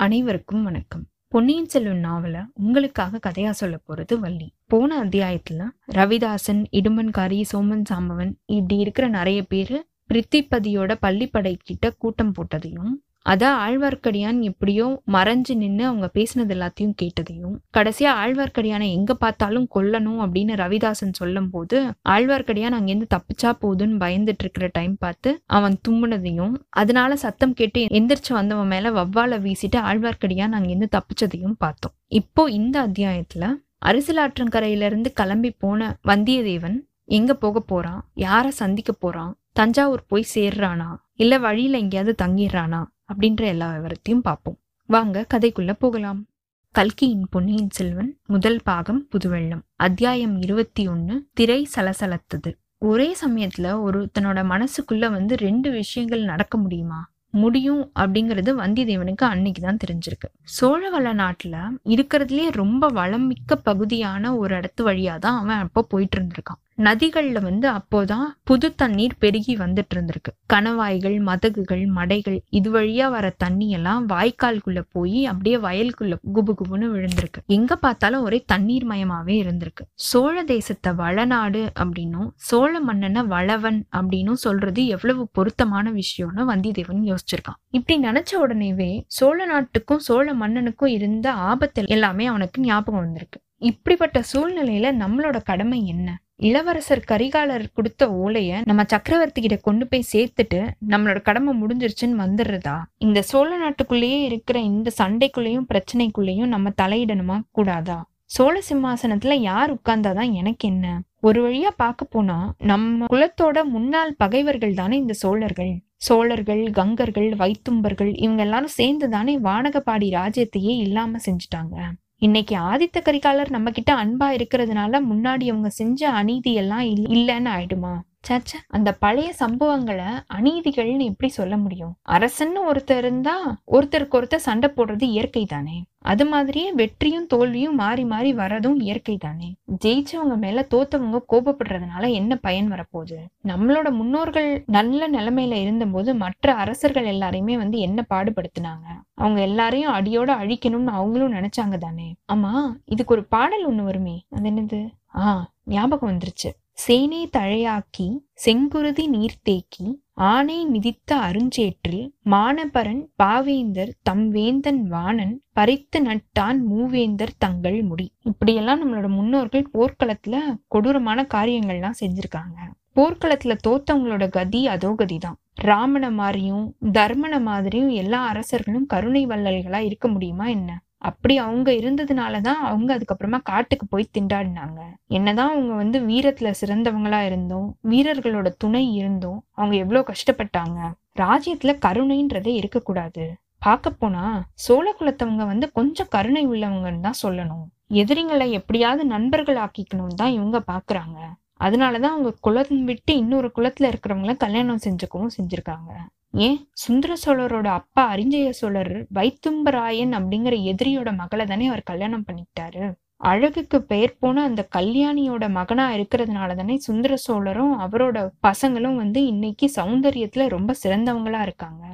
அனைவருக்கும் வணக்கம். பொன்னியின் செல்வன் நாவல உங்களுக்காக கதையா சொல்ல போறது வள்ளி. போன அத்தியாயத்துல ரவிதாசன் இடுமன்காரி சோமன் சாம்பவன் இப்படி இருக்கிற நிறைய பேரு பிரித்திபதியோட பள்ளிப்படை கிட்ட கூட்டம் போட்டதையும் அதான் ஆழ்வார்க்கடியான் எப்படியோ மறைஞ்சு நின்று அவங்க பேசினது எல்லாத்தையும் கேட்டதையும் கடைசியா ஆழ்வார்க்கடியானை எங்க பார்த்தாலும் கொல்லணும் அப்படின்னு ரவிதாசன் சொல்லும் போது ஆழ்வார்க்கடியான் அங்கேருந்து தப்பிச்சா போகுதுன்னு பயந்துட்டு இருக்கிற டைம் பார்த்து அவன் தும்முனதையும் அதனால சத்தம் கேட்டு எந்திரிச்சு வந்தவன் மேல வவ்வால வீசிட்டு ஆழ்வார்க்கடியான் அங்கேருந்து தப்பிச்சதையும் பார்த்தோம். இப்போ இந்த அத்தியாயத்துல அரிசலாற்றங்கரையிலிருந்து கிளம்பி போன வந்தியத்தேவன் எங்க போக போறான்? யார சந்திக்க போறான்? தஞ்சாவூர் போய் சேர்றானா? இல்ல வழியில எங்கேயாவது தங்கிடுறானா? அப்படின்ற எல்லா விவரத்தையும் பார்ப்போம். வாங்க கதைக்குள்ள போகலாம். கல்கியின் பொன்னியின் செல்வன் முதல் பாகம் புதுவெள்ளம். அத்தியாயம் இருபத்தி ஒன்னு திரை சலசலத்தது. ஒரே சமயத்துல ஒருத்தனோட மனசுக்குள்ள வந்து ரெண்டு விஷயங்கள் நடக்க முடியுமா? முடியும் அப்படிங்கிறது வந்தியத்தேவனுக்கு அன்னைக்கு தான் தெரிஞ்சிருக்கு. சோழவள நாட்டுல இருக்கிறதுலயே ரொம்ப வளமிக்க பகுதியான ஒரு இடத்து வழியா தான் அவன் அப்போ போயிட்டு இருந்திருக்கான். நதிகள்ல வந்து அப்போதான் புது தண்ணீர் பெருகி வந்துட்டு இருந்திருக்கு கணவாய்கள் மதகுகள் மடைகள் இது வழியா வர தண்ணி எல்லாம் வாய்க்கால்குள்ள போய் அப்படியே வயலுக்குள்ள குபு குபுன்னு விழுந்திருக்கு. எங்க பார்த்தாலும் ஒரே தண்ணீர் மயமாவே இருந்திருக்கு. சோழ தேசத்தை வளநாடு அப்படின்னும் சோழ மன்னனை வளவன் அப்படின்னும் சொல்றது எவ்வளவு பொருத்தமான விஷயம்னு வந்திதேவன் யோசிச்சிருக்கான். இப்படி நினைச்ச உடனேவே சோழ நாட்டுக்கும் சோழ மன்னனுக்கும் இருந்த ஆபத்து எல்லாமே அவனுக்கு ஞாபகம் வந்திருக்கு. இப்படிப்பட்ட சூழ்நிலையில நம்மளோட கடமை என்ன? இளவரசர் கரிகாலர் கொடுத்த ஓலைய நம்ம சக்கரவர்த்தி கிட்ட கொண்டு போய் சேர்த்துட்டு நம்மளோட கடமை முடிஞ்சிருச்சுன்னு வந்துடுறதா? இந்த சோழ நாட்டுக்குள்ளேயே இருக்கிற இந்த சண்டைக்குள்ளேயும் பிரச்சனைக்குள்ளேயும் நம்ம தலையிடணுமா? கூடாதா? சோழ சிம்மாசனத்துல யார் உட்கார்ந்தாதான் எனக்கு என்ன? ஒரு வழியா பார்க்க போனா நம்ம குலத்தோட முன்னாள் பகைவர்கள் தானே இந்த சோழர்கள். சோழர்கள் கங்கர்கள் வைத்தும்பர்கள் இவங்க எல்லாரும் சேர்ந்து தானே வானகப்பாடி ராஜ்யத்தையே இல்லாம செஞ்சுட்டாங்க. இன்னைக்கு ஆதித்த கரிகாலர் நம்ம கிட்ட அன்பா இருக்கிறதுனால முன்னாடி அவங்க செஞ்ச அநீதி எல்லாம் இல்- இல்லைன்னு ஆயிடுமா? சேச்ச அந்த பழைய சம்பவங்களை அநீதிகள்னு எப்படி சொல்ல முடியும்? அரசன்னு ஒருத்தர் இருந்தா ஒருத்தருக்கு ஒருத்தர் சண்டை போடுறது இயற்கை தானே. அது மாதிரியே வெற்றியும் தோல்வியும் மாறி மாறி வரதும் இயற்கை தானே. ஜெயிச்சவங்க மேல தோத்தவங்க கோபப்படுறதுனால என்ன பயன் வரப்போகுது? நம்மளோட முன்னோர்கள் நல்ல நிலைமையில இருந்தபோது மற்ற அரசர்கள் எல்லாரையுமே வந்து என்ன பாடுபடுத்தினாங்க? அவங்க எல்லாரையும் அடியோட அழிக்கணும்னு அவங்களும் நினைச்சாங்க தானே. ஆமா இதுக்கு ஒரு பாடல் ஒண்ணு வருமே. அது என்னது? ஆ ஞாபகம் வந்துருச்சு. சேனை தழையாக்கி செங்குருதி நீர்த்தேக்கி ஆனை மிதித்த அருஞ்சேற்றில் மானபரன் பாவேந்தர் தம் வேந்தன் வாணன் பறித்து நட்டான் மூவேந்தர் தங்கள் முடி. இப்படியெல்லாம் நம்மளோட முன்னோர்கள் போர்க்களத்துல கொடூரமான காரியங்கள்லாம் செஞ்சிருக்காங்க. போர்க்களத்துல தோத்தவங்களோட கதி அதோ கதிதான். ராமனை மாதிரியும் தர்மனை மாதிரியும் எல்லா அரசர்களும் கருணை வள்ளல்களா இருக்க முடியுமா என்ன? அப்படி அவங்க இருந்ததுனால தான் அவங்க அதுக்கப்புறமா காட்டுக்கு போய் திண்டாடினாங்க. என்னதான் அவங்க வந்து வீரத்துல சிறந்தவங்களா இருந்தோம் வீரர்களோட துணை இருந்தோம் அவங்க எவ்வளோ கஷ்டப்பட்டாங்க. ராஜ்யத்துல கருணைன்றதே இருக்கக்கூடாது. பார்க்க போனா சோழ குலத்தவங்க வந்து கொஞ்சம் கருணை உள்ளவங்கன்னு தான் சொல்லணும். எதிரிங்களை எப்படியாவது நண்பர்கள் ஆக்கிக்கணும்னு தான் இவங்க பாக்குறாங்க. அதனாலதான் அவங்க குலம் விட்டு இன்னொரு குளத்துல இருக்கிறவங்கள கல்யாணம் செஞ்சுக்கவும் செஞ்சிருக்காங்க. ஏன் சுந்தர சோழரோட அப்பா அரிஞ்சய சோழர் வைத்தும்பராயன் அப்படிங்கிற எதிரியோட மகளை தானே அவர் கல்யாணம் பண்ணிக்கிட்டாரு. அழகுக்கு பெயர் போன அந்த கல்யாணியோட மகனா இருக்கிறதுனால தானே சுந்தர சோழரும் அவரோட பசங்களும் வந்து இன்னைக்கு சௌந்தரியத்துல ரொம்ப சிறந்தவங்களா இருக்காங்க.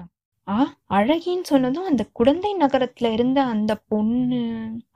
ஆ? அழகின்னு சொன்னதும் அந்த குடந்தை நகரத்துல இருந்த அந்த பொண்ணு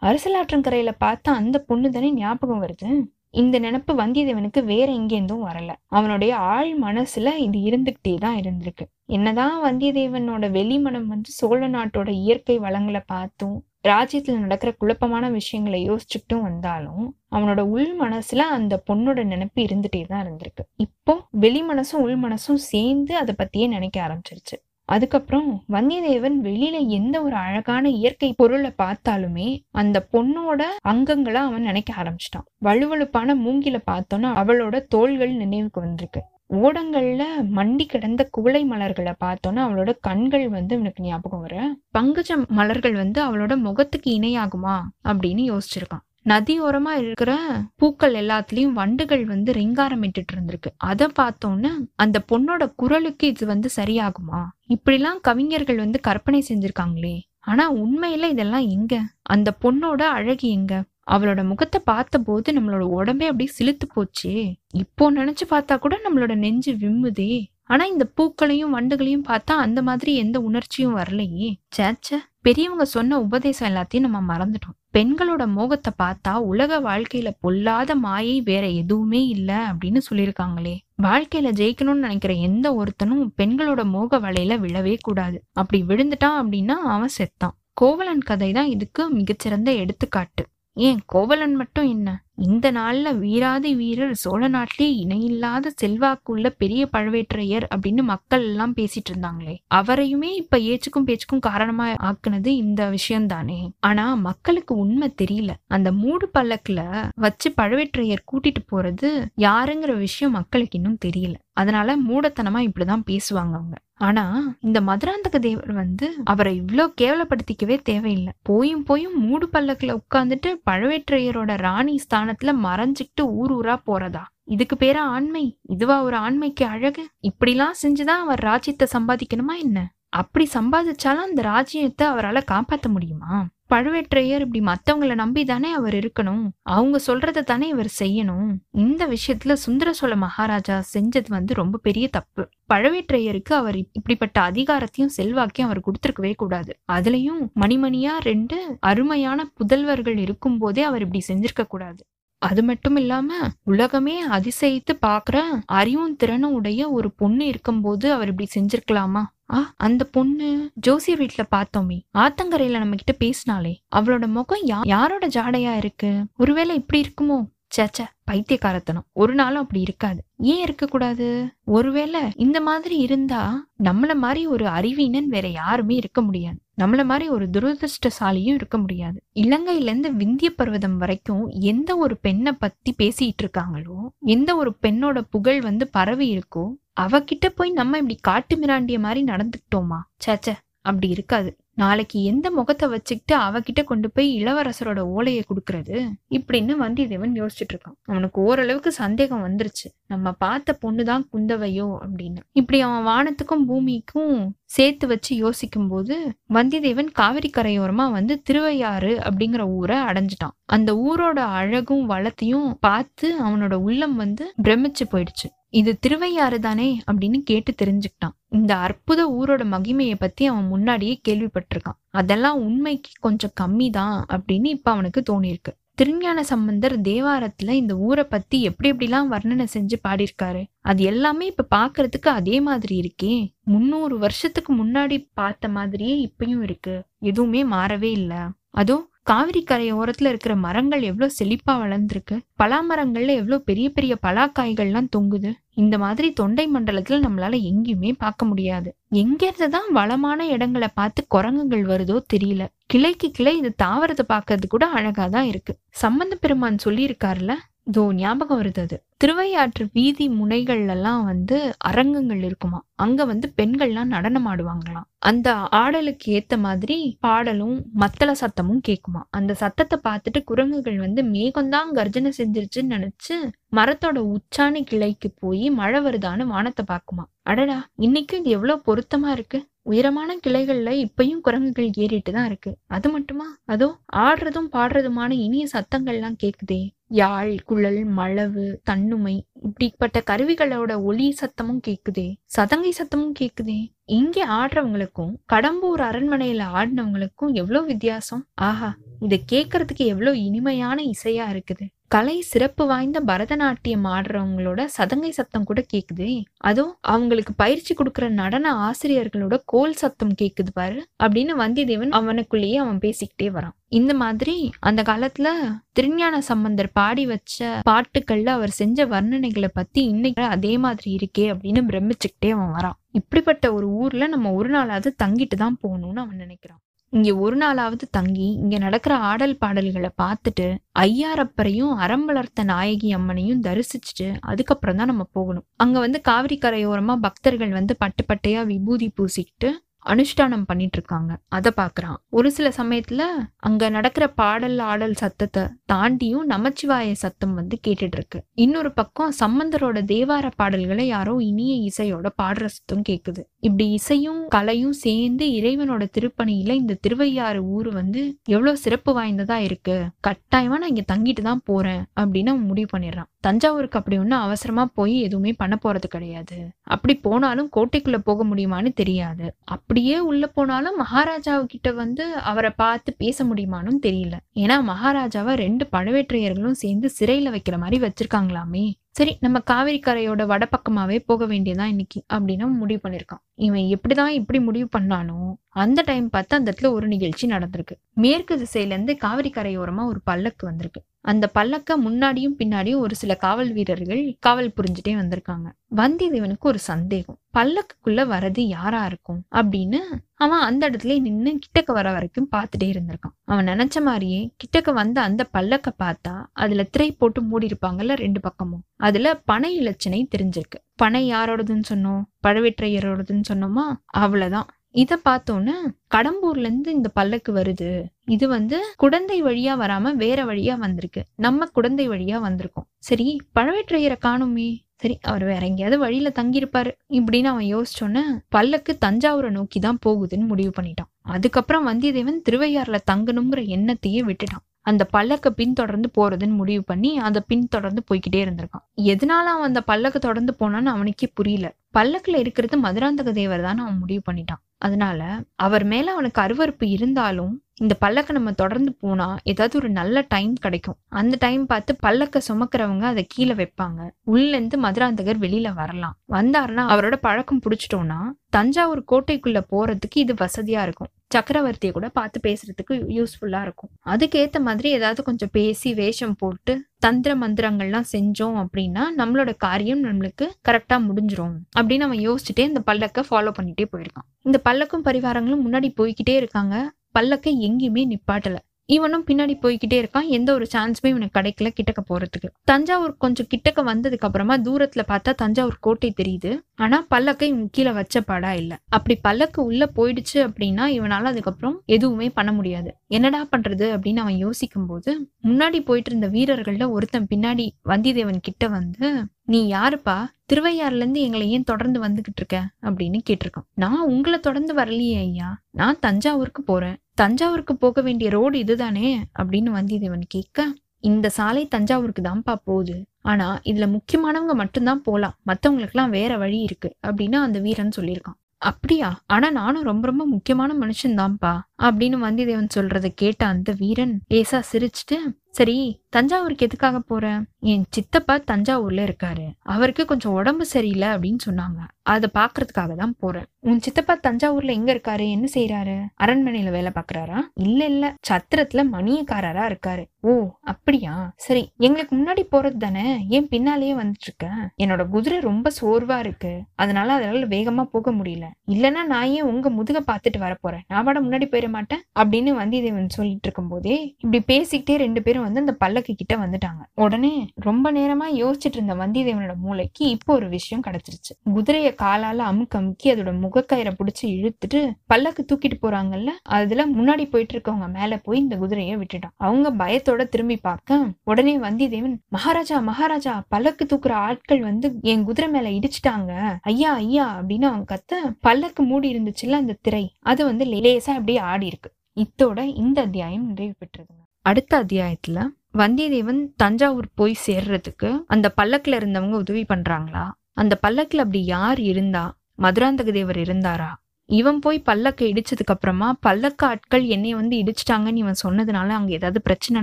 அரசலாற்றங்கரையில பார்த்த அந்த பொண்ணு தானே ஞாபகம் வருது? இந்த நினப்பு வந்தியத்தேவனுக்கு வேற எங்கேருந்தும் வரல. அவனுடைய ஆழ் மனசுல இது இருந்துகிட்டே தான் இருந்திருக்கு. என்னதான் வந்தியத்தேவனோட வெளிமனம் வந்து சோழ நாட்டோட இயற்கை வளங்களை பார்த்தும் ராஜ்யத்துல நடக்கிற குழப்பமான விஷயங்களை யோசிச்சுட்டும் வந்தாலும் அவனோட உள் மனசுல அந்த பொண்ணோட நினைப்பு இருந்துட்டே தான் இருந்திருக்கு. இப்போ வெளி மனசும் உள் மனசும் சேர்ந்து அதை பத்தியே நினைக்க ஆரம்பிச்சிருச்சு. அதுக்கப்புறம் வந்தியத்தேவன் வெளியில எந்த ஒரு அழகான இயற்கை பொருளை பார்த்தாலுமே அந்த பொண்ணோட அங்கங்களை அவன் நினைக்க ஆரம்பிச்சிட்டான். வழுவழுப்பான மூங்கில பார்த்தோன்னா அவளோட தோள்கள் நினைவுக்கு வந்திருக்கு. ஓடங்கள்ல மண்டி கிடந்த குவளை மலர்களை பார்த்தோன்னா அவளோட கண்கள் வந்து இவனுக்கு ஞாபகம் வர? பங்குஜ மலர்கள் வந்து அவளோட முகத்துக்கு இணையாகுமா? அப்படின்னு யோசிச்சிருக்கான். நதியோரமா இருக்கிற பூக்கள் எல்லாத்துலயும் வண்டுகள் வந்து ரிங்காரமிட்டுட்டு இருந்திருக்கு. அதை பார்த்தோன்னே அந்த பொண்ணோட குரலுக்கு இது வந்து சரியாகுமா? இப்படிலாம் கவிஞர்கள் வந்து கற்பனை செஞ்சிருக்காங்களே. ஆனா உண்மையில இதெல்லாம் எங்க? அந்த பொண்ணோட அழகு எங்க? அவளோட முகத்தை பார்த்தபோது நம்மளோட உடம்பே அப்படியே சிலுத்து போச்சே. இப்போ நினைச்சு பார்த்தா கூட நம்மளோட நெஞ்சு விம்முதே. ஆனா இந்த பூக்களையும் வண்டுகளையும் பார்த்தா அந்த மாதிரி எந்த உணர்ச்சியும் வரலையே. சேச்ச. பெரியவங்க சொன்ன உபதேசம் எல்லாத்தையும் நம்ம மறந்துட்டோம். பெண்களோட மோகத்தை பார்த்தா உலக வாழ்க்கையில பொல்லாத மாயை வேற எதுவுமே இல்ல அப்படின்னு சொல்லியிருக்காங்களே. வாழ்க்கையில ஜெயிக்கணும்னு நினைக்கிற எந்த ஒருத்தனும் பெண்களோட மோக வலையில விழவே கூடாது. அப்படி விழுந்துட்டான் அப்படின்னா அவன் செத்தான். கோவலன் கதை தான் இதுக்கு மிகச்சிறந்த எடுத்துக்காட்டு. ஏன் கோவலன் மட்டும் என்ன? இந்த நாள்ல வீராதி வீரர் சோழ நாட்டிலே இணையில்லாத செல்வாக்குள்ள பெரிய பழவேற்றையர் அப்படின்னு மக்கள் எல்லாம் பேசிட்டு இருந்தாங்களே. அவரையுமே இப்ப ஏச்சுக்கும் பேச்சுக்கும் காரணமா ஆக்குனது இந்த விஷயம் தானே ஆனா மக்களுக்கு உண்மை தெரியல. அந்த மூடு பல்லக்குல வச்சு பழவேற்றையர் கூட்டிட்டு போறது யாருங்கிற விஷயம் மக்களுக்கு இன்னும் தெரியல. அதனால மூடத்தனமா இப்படிதான் பேசுவாங்க அவங்க. ஆனா இந்த மதுராந்தக தேவர் வந்து அவரை இவ்வளோ கேவலப்படுத்திக்கவே தேவையில்லை. போயும் போயும் மூடு பல்லக்குல உட்கார்ந்துட்டு பழவேற்றையரோட ராணி ஸ்தானத்துல மறைஞ்சுக்கிட்டு ஊர் ஊரா போறதா? இதுக்கு பேரா ஆண்மை? இதுவா ஒரு ஆண்மைக்கு அழகு? இப்படிலாம் செஞ்சுதான் அவர் ராஜ்யத்தை சம்பாதிக்கணுமா என்ன? அப்படி சம்பாதிச்சாலும் அந்த ராஜ்யத்தை அவரால் காப்பாற்ற முடியுமா? பழுவேற்றையர் இப்படி மத்தவங்கள நம்பி தானே அவர் இருக்கணும்? அவங்க சொல்றதை தானே இவர் செய்யணும்? இந்த விஷயத்துல சுந்தர சோழ மகாராஜா செஞ்சது வந்து ரொம்ப பெரிய தப்பு. பழவேற்றையருக்கு அவர் இப்படிப்பட்ட அதிகாரத்தையும் செல்வாக்கையும் அவர் கொடுத்துருக்கவே கூடாது. அதுலயும் மணிமணியா ரெண்டு அருமையான புதல்வர்கள் இருக்கும் போதே அவர் இப்படி செஞ்சிருக்க கூடாது. அது மட்டும் இல்லாம உலகமே அதிசயித்து பாக்குற அறிவும் திறனும் உடைய ஒரு பொண்ணு இருக்கும்போது அவர் இப்படி செஞ்சிருக்கலாமா? ஆ அந்த பொண்ணு ஜோசியர் வீட்டுல பார்த்தோமே ஆத்தங்கரையில நம்ம கிட்ட பேசினாலே அவளோட முகம் யா யாரோட ஜாடையா இருக்கு? ஒருவேளை இப்படி இருக்குமோ? சேச்ச பைத்தியக்காரத்தனம். ஒரு நாளும் அப்படி இருக்காது. ஏன் இருக்கக்கூடாது? ஒருவேளை இந்த மாதிரி இருந்தா நம்மள மாதிரி ஒரு அறிவீனன் வேற யாருமே இருக்க முடியாது. நம்மள மாதிரி ஒரு துரதிருஷ்டசாலியும் இருக்க முடியாது. இலங்கையில இருந்து விந்திய பர்வதம் வரைக்கும் எந்த ஒரு பெண்ணை பத்தி பேசிட்டு இருக்காங்களோ எந்த ஒரு பெண்ணோட புகழ் வந்து பரவி இருக்கோ அவகிட்ட போய் நம்ம இப்படி காட்டு மிராண்டிய மாதிரி நடந்துக்கிட்டோமா? சேச்ச அப்படி இருக்காது. நாளைக்கு எந்த முகத்தை வச்சுக்கிட்டு அவகிட்ட கொண்டு போய் இளவரசரோட ஓலையை கொடுக்கறது? இப்படின்னு வந்தியத்தேவன் யோசிச்சுட்டு இருக்கான். அவனுக்கு ஓரளவுக்கு சந்தேகம் வந்துருச்சு. நம்ம பார்த்த பொண்ணுதான் குந்தவையோ அப்படின்னு. இப்படி அவன் வானத்துக்கும் பூமிக்கும் சேர்த்து வச்சு யோசிக்கும் போது வந்தியத்தேவன் காவிரி கரையோரமா வந்து திருவையாறு அப்படிங்கிற ஊரை அடைஞ்சிட்டான். அந்த ஊரோட அழகும் வளத்தையும் பார்த்து அவனோட உள்ளம் வந்து பிரமிச்சு போயிடுச்சு. இது திருவையாறு தானே அப்படின்னு கேட்டு தெரிஞ்சுக்கிட்டான். இந்த அற்புத ஊரோட மகிமையை பத்தி அவன் முன்னாடியே கேள்விப்பட்டிருக்கான். அதெல்லாம் உண்மைக்கு கொஞ்சம் கம்மி தான் அப்படின்னு இப்ப அவனுக்கு தோணியிருக்கு. திருஞான சம்பந்தர் தேவாரத்துல இந்த ஊரை பத்தி எப்படி எப்படிலாம் வர்ணனை செஞ்சு பாடியிருக்காரு? அது எல்லாமே இப்ப பாக்குறதுக்கு அதே மாதிரி இருக்கே. முன்னூறு வருஷத்துக்கு முன்னாடி பார்த்த மாதிரியே இப்பயும் இருக்கு. எதுவுமே மாறவே இல்லை. அதுவும் காவிரி கரையோரத்துல இருக்கிற மரங்கள் எவ்வளவு செழிப்பா வளர்ந்துருக்கு? பலா மரங்கள்ல எவ்வளவு பெரிய பெரிய பலாக்காய்கள்லாம் தொங்குது? இந்த மாதிரி தொண்டை மண்டலத்துல நம்மளால எங்கேயுமே பார்க்க முடியாது. எங்க இருந்துதான் வளமான இடங்களை பார்த்து குரங்குகள் வருதோ தெரியல. கிளைக்கு கிளை இந்த தாவரத்தை பார்க்கறது கூட அழகாதான் இருக்கு. சம்பந்த பெருமான் சொல்லியிருக்காருல இதோ ஞாபகம் வருது அது. திருவையாற்று வீதி முனைகள்லாம் வந்து அரங்கங்கள் இருக்குமா? அங்க வந்து பெண்கள்லாம் நடனம் ஆடுவாங்களாம். அந்த ஆடலுக்கு ஏத்த மாதிரி பாடலும் மத்தள சத்தமும் கேக்குமா? அந்த சத்தத்தை பார்த்துட்டு குரங்குகள் வந்து மேகம்தான் கர்ஜனை செஞ்சிருச்சுன்னு நினைச்சு மரத்தோட உச்சாணி கிளைக்கு போய் மழை வருதான்னு வானத்தை பார்க்குமா அடடா இன்னைக்கும் இது எவ்வளவு பொருத்தமா இருக்கு? உயரமான கிளைகள்ல இப்பயும் குரங்குகள் ஏறிட்டு தான் இருக்கு. அது மட்டுமா? அதோ ஆடுறதும் பாடுறதுமான இனிய சத்தங்கள்லாம் கேக்குதே. யாழ் குழல் மளவு தன்னுமை இப்படிப்பட்ட கருவிகளோட ஒலி சத்தமும் கேக்குதே. சதங்கை சத்தமும் கேக்குதே. இங்கே ஆடுறவங்களுக்கும் கடம்பூர் அரண்மனையில ஆடினவங்களுக்கும் எவ்வளவு வித்தியாசம்? ஆஹா. இதை கேட்கறதுக்கு எவ்வளோ இனிமையான இசையா இருக்குது. கலை சிறப்பு வாய்ந்த பரதநாட்டியம் ஆடுறவங்களோட சதங்கை சத்தம் கூட கேக்குது. அதுவும் அவங்களுக்கு பயிற்சி கொடுக்குற நடன ஆசிரியர்களோட கோல் சத்தம் கேக்குது பாரு அப்படின்னு வந்தியத்தேவன் அவனுக்குள்ளேயே அவன் பேசிக்கிட்டே வரான். இந்த மாதிரி அந்த காலத்துல திருஞான சம்பந்தர் பாடி வச்ச பாட்டுக்கள்ல அவர் செஞ்ச வர்ணனைகளை பத்தி இன்னைக்கு அதே மாதிரி இருக்கே அப்படின்னு பிரமிச்சுக்கிட்டே அவன் வரான். இப்படிப்பட்ட ஒரு ஊர்ல நம்ம ஒரு நாளாவது தங்கிட்டு தான் போகணும்னு அவன் நினைக்கிறான். இங்க ஒரு நாளாவது தங்கி இங்க நடக்கிற ஆடல் பாடல்களை பார்த்துட்டு ஐயாரப்பரையும் அறம் வளர்த்த நாயகி அம்மனையும் தரிசிச்சுட்டு அதுக்கப்புறம் தான் நம்ம போகணும். அங்க வந்து காவிரி கரையோரமா பக்தர்கள் வந்து பட்டு பட்டையா விபூதி பூசிக்கிட்டு அனுஷ்டானம் பண்ணிட்டு இருக்காங்க அதை பார்க்குறான் ஒரு சில சமயத்தில் அங்கே நடக்கிற பாடல் ஆடல் சத்தத்தை தாண்டியும் நமச்சிவாய சத்தம் வந்து கேட்டுட்டு இருக்கு இன்னொரு பக்கம் சம்பந்தரோட தேவார பாடல்களை யாரோ இனிய இசையோட பாடுற சத்தம் கேட்குது இப்படி இசையும் கலையும் சேர்ந்து இறைவனோட திருப்பணியில இந்த திருவையாறு ஊர் வந்து எவ்வளோ சிறப்பு வாய்ந்ததா இருக்கு. கட்டாயமா நான் இங்க தங்கிட்டு தான் போறேன் அப்படின்னு முடிவு பண்ணிடுறான். தஞ்சாவூருக்கு அப்படி ஒன்றும் அவசரமா போய் எதுவுமே பண்ண போறது கிடையாது. அப்படி போனாலும் கோட்டைக்குள்ள போக முடியுமான்னு தெரியாது. அப்படியே உள்ள போனாலும் மகாராஜாவுக்கிட்ட வந்து அவரை பார்த்து பேச முடியுமானும் தெரியல. ஏன்னா மகாராஜாவை ரெண்டு பழவேற்றையர்களும் சேர்ந்து சிறையில வைக்கிற மாதிரி வச்சிருக்காங்களாமே. சரி நம்ம காவிரி கரையோட வடபக்கமாவே போக வேண்டியதான் இன்னைக்கு அப்படின்னு முடிவு பண்ணிருக்கான் இவன் எப்படிதான் இப்படி முடிவு பண்ணானோ அந்த டைம் பார்த்து அந்த இடத்துல ஒரு நிகழ்ச்சி நடந்திருக்கு. மேற்கு திசையில இருந்து காவிரி கரையோரமா ஒரு பல்லக்கு வந்திருக்கு. அந்த பல்லக்க முன்னாடியும் பின்னாடியும் ஒரு சில காவல் வீரர்கள் காவல் புரிஞ்சுட்டே வந்திருக்காங்க. வந்தியத்தேவனுக்கு ஒரு சந்தேகம். பல்லக்குக்குள்ள வர்றது யாரா இருக்கும்? அப்படின்னு அவன் அந்த இடத்துல நின்று கிட்டக்க வர வரைக்கும் பார்த்துட்டே இருந்திருக்கான். அவன் நினைச்ச மாதிரியே கிட்டக்க வந்த அந்த பல்லக்க பார்த்தா அதுல திரை போட்டு மூடி இருப்பாங்கல்ல ரெண்டு பக்கமும். அதுல பனை இலச்சனை தெரிஞ்சிருக்கு. பனை யாரோடதுன்னு சொன்னோம்? பழவேற்றையரோடதுன்னு சொன்னோமா? அவ்வளவுதான். இத பார்த்தோன்னு கடம்பூர்ல இருந்து இந்த பல்லக்கு வருது. இது வந்து குடந்தை வழியா வராம வேற வழியா வந்திருக்கு. நம்ம குடந்தை வழியா வந்திருக்கோம். சரி பழவேற்றையரை காணுமே. சரி அவர் வேற எங்கேயாவது வழியில தங்கியிருப்பாரு. இப்படின்னு அவன் யோசிச்சோன்னே பல்லக்கு தஞ்சாவூரை நோக்கி தான் போகுதுன்னு முடிவு பண்ணிட்டான். அதுக்கப்புறம் வந்தியத்தேவன் திருவையாறுல தங்கணுங்கிற எண்ணத்தையே விட்டுட்டான். அந்த பல்லக்கை பின்தொடர்ந்து போறதுன்னு முடிவு பண்ணி அதை பின்தொடர்ந்து போய்கிட்டே இருந்திருக்கான். எதனால அவன் அந்த பல்லக்க தொடர்ந்து போனான்னு அவனுக்கே புரியல. பல்லக்குல இருக்கிறது மதுராந்தக தேவர் தான் அவன் முடிவு பண்ணிட்டான். அதனால அவர் மேல அவனுக்கு அருவறுப்பு இருந்தாலும் இந்த பல்லக்கை நம்ம தொடர்ந்து போனா ஏதாவது ஒரு நல்ல டைம் கிடைக்கும். அந்த டைம் பார்த்து பல்லக்க சுமக்கிறவங்க அதை கீழே வைப்பாங்க. உள்ள இருந்து மதுராந்தகர் வெளியில வரலாம். வந்தாருன்னா அவரோட பழக்கம் பிடிச்சிட்டோம்னா தஞ்சாவூர் கோட்டைக்குள்ள போறதுக்கு இது வசதியா இருக்கும். சக்கரவர்த்தியை கூட பார்த்து பேசுறதுக்கு யூஸ்ஃபுல்லா இருக்கும். அதுக்கேத்த மாதிரி ஏதாவது கொஞ்சம் பேசி வேஷம் போட்டு தந்திர மந்திரங்கள்லாம் செஞ்சோம் அப்படின்னா நம்மளோட காரியம் நம்மளுக்கு கரெக்டா முடிஞ்சிரும். அப்படின்னு அவன் யோசிச்சுட்டே இந்த பல்லக்கை ஃபாலோ பண்ணிட்டே போயிருக்கான். இந்த பல்லக்கும் பரிவாரங்களும் முன்னாடி போய்கிட்டே இருக்காங்க. பல்லக்கை எங்கேயுமே நிப்பாட்டல. இவனும் பின்னாடி போய்கிட்டே இருக்கான். எந்த ஒரு சான்ஸுமே இவனுக்கு கிடைக்கல கிட்டக்க போறதுக்கு. தஞ்சாவூர் கொஞ்சம் கிட்டக்க வந்ததுக்கு அப்புறமா தூரத்துல பார்த்தா தஞ்சாவூர் கோட்டை தெரியுது. ஆனா பல்லக்கை இவன் கீழே வச்ச பாடா இல்ல. அப்படி பல்லக்கு உள்ள போயிடுச்சு அப்படின்னா இவனால அதுக்கப்புறம் எதுவுமே பண்ண முடியாது. என்னடா பண்றது அப்படின்னு அவன் யோசிக்கும் போது முன்னாடி போயிட்டு இருந்த வீரர்கள்ல ஒருத்தன் பின்னாடி வந்தியத்தேவன் கிட்ட வந்து நீ யாருப்பா? திருவையாறுல இருந்து எங்களை ஏன் தொடர்ந்து வந்துகிட்டு இருக்க? அப்படின்னு கேட்டிருக்கான். நான் உங்களை தொடர்ந்து வரலையே ஐயா. நான் தஞ்சாவூருக்கு போறேன். தஞ்சாவூருக்கு போக வேண்டிய ரோடு இதுதானே? அப்படின்னு வந்தியத்தேவன் கேட்க இந்த சாலை தஞ்சாவூருக்கு தான்ப்பா போகுது. ஆனா இதுல முக்கியமானவங்க மட்டும்தான் போலாம். மத்தவங்களுக்கெல்லாம் வேற வழி இருக்கு அப்படின்னு அந்த வீரன் சொல்லியிருக்கான். அப்படியா? ஆனா நானும் ரொம்ப ரொம்ப முக்கியமான மனுஷன் தான்ப்பா அப்படின்னு வந்திதேவன் சொல்றத கேட்ட அந்த வீரன் லேசா சிரிச்சுட்டு சரி தஞ்சாவூருக்கு எதுக்காக போற? என் சித்தப்பா தஞ்சாவூர்ல இருக்காரு. அவருக்கு கொஞ்சம் உடம்பு சரியில்லை அப்படின்னு சொன்னாங்க. அதை பாக்குறதுக்காக தான் போறேன். உன் சித்தப்பா தஞ்சாவூர்ல எங்க இருக்காரு? என்ன செய்யறாரு அரண்மனையில வேலை பாக்குறாரா? இல்ல இல்ல. சத்திரத்துல மணியக்காரரா இருக்காரு. ஓ அப்படியா? சரி எங்களுக்கு முன்னாடி போறது தானே? ஏன் பின்னாலேயே வந்துட்டு இருக்க என்னோட குதிரை ரொம்ப சோர்வா இருக்கு. அதனால அதனால வேகமா போக முடியல. இல்லைன்னா நான் ஏன் உங்க முதுக பாத்துட்டு வர போறேன்? நான் பாட முன்னாடி போயிட மாட்டேன் அப்படின்னு வந்தியத்தேவன் சொல்லிட்டு இருக்கும் போதே இப்படி பேசிக்கிட்டே ரெண்டு பேரும் வந்து அந்த பல்லக்கு கிட்ட வந்துட்டாங்க. உடனே ரொம்ப நேரமா யோசிச்சுட்டு இருந்த வந்தியத்தேவனோட மூளைக்கு இப்போ ஒரு விஷயம் கிடைச்சிருச்சு. குதிரைய காலால அமுக்கு அமுக்கி அதோட முகக்கயிறை பிடிச்சி இழுத்துட்டு பல்லக்கு தூக்கிட்டு போறாங்கல்ல அதுல முன்னாடி போயிட்டு இருக்கவங்க மேல போய் இந்த குதிரைய விட்டுட்டான். அவங்க பயத்தோட திரும்பி பார்க்க உடனே வந்தியத்தேவன் மகாராஜா மகாராஜா பல்லக்கு தூக்குற ஆட்கள் வந்து என் குதிரை மேல இடிச்சிட்டாங்க. ஐயா ஐயா அப்படின்னு அவங்க கத்த பல்லக்கு மூடி இருந்துச்சுல்ல அந்த திரை அது வந்து லேசா அப்படியே ஆடி இருக்கு. இத்தோட இந்த அத்தியாயம் நிறைவு பெற்றதுங்க அடுத்த அத்தியாயத்துல வந்தியத்தேவன் தஞ்சாவூர் போய் சேர்றதுக்கு அந்த பல்லக்குல இருந்தவங்க உதவி பண்றாங்களா? அந்த பல்லக்குல அப்படி யார் இருந்தா? மதுராந்தக தேவர் இருந்தாரா? இவன் போய் பல்லக்க இடிச்சதுக்கு அப்புறமா பல்லக்க ஆட்கள் என்னைய வந்து இடிச்சிட்டாங்கன்னு இவன் சொன்னதுனால அங்க ஏதாவது பிரச்சனை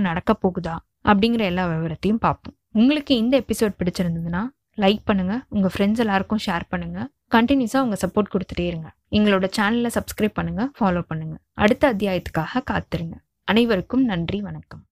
நடக்க போகுதா? அப்படிங்கிற எல்லா விவரத்தையும் பார்ப்போம். உங்களுக்கு இந்த எபிசோட் பிடிச்சிருந்ததுன்னா லைக் பண்ணுங்கள் உங்கள் ஃப்ரெண்ட்ஸ் எல்லாருக்கும் ஷேர் பண்ணுங்கள் கண்டினியூஸாக உங்கள் சப்போர்ட் கொடுத்துட்டே இருங்க. எங்களோட சேனலை சப்ஸ்கிரைப் பண்ணுங்கள் ஃபாலோ பண்ணுங்கள் அடுத்த அத்தியாயத்துக்காக காத்துருங்க. அனைவருக்கும் நன்றி வணக்கம்.